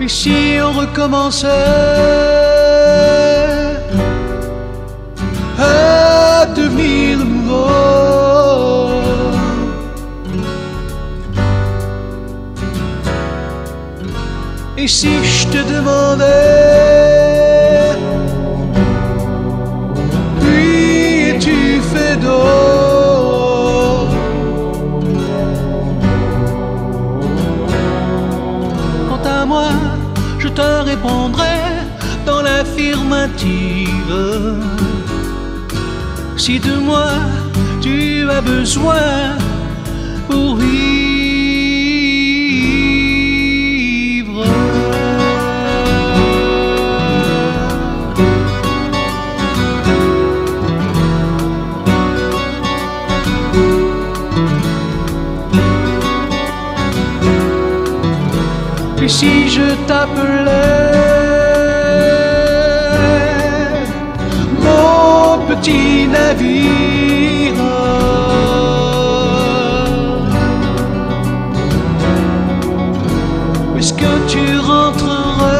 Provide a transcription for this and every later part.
Et si on recommençait à devenir nouveau Et si je te demandais je te répondrai dans l'affirmative. Si de moi tu as besoin Et si je t'appelais mon petit navire Où est-ce que tu rentrerais?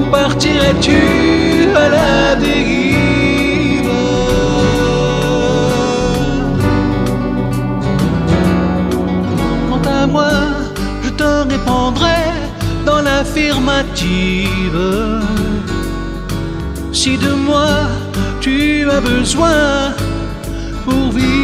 Ou partirais-tu à la dérive? Répondrai dans l'affirmative. Si de moi tu as besoin pour vivre.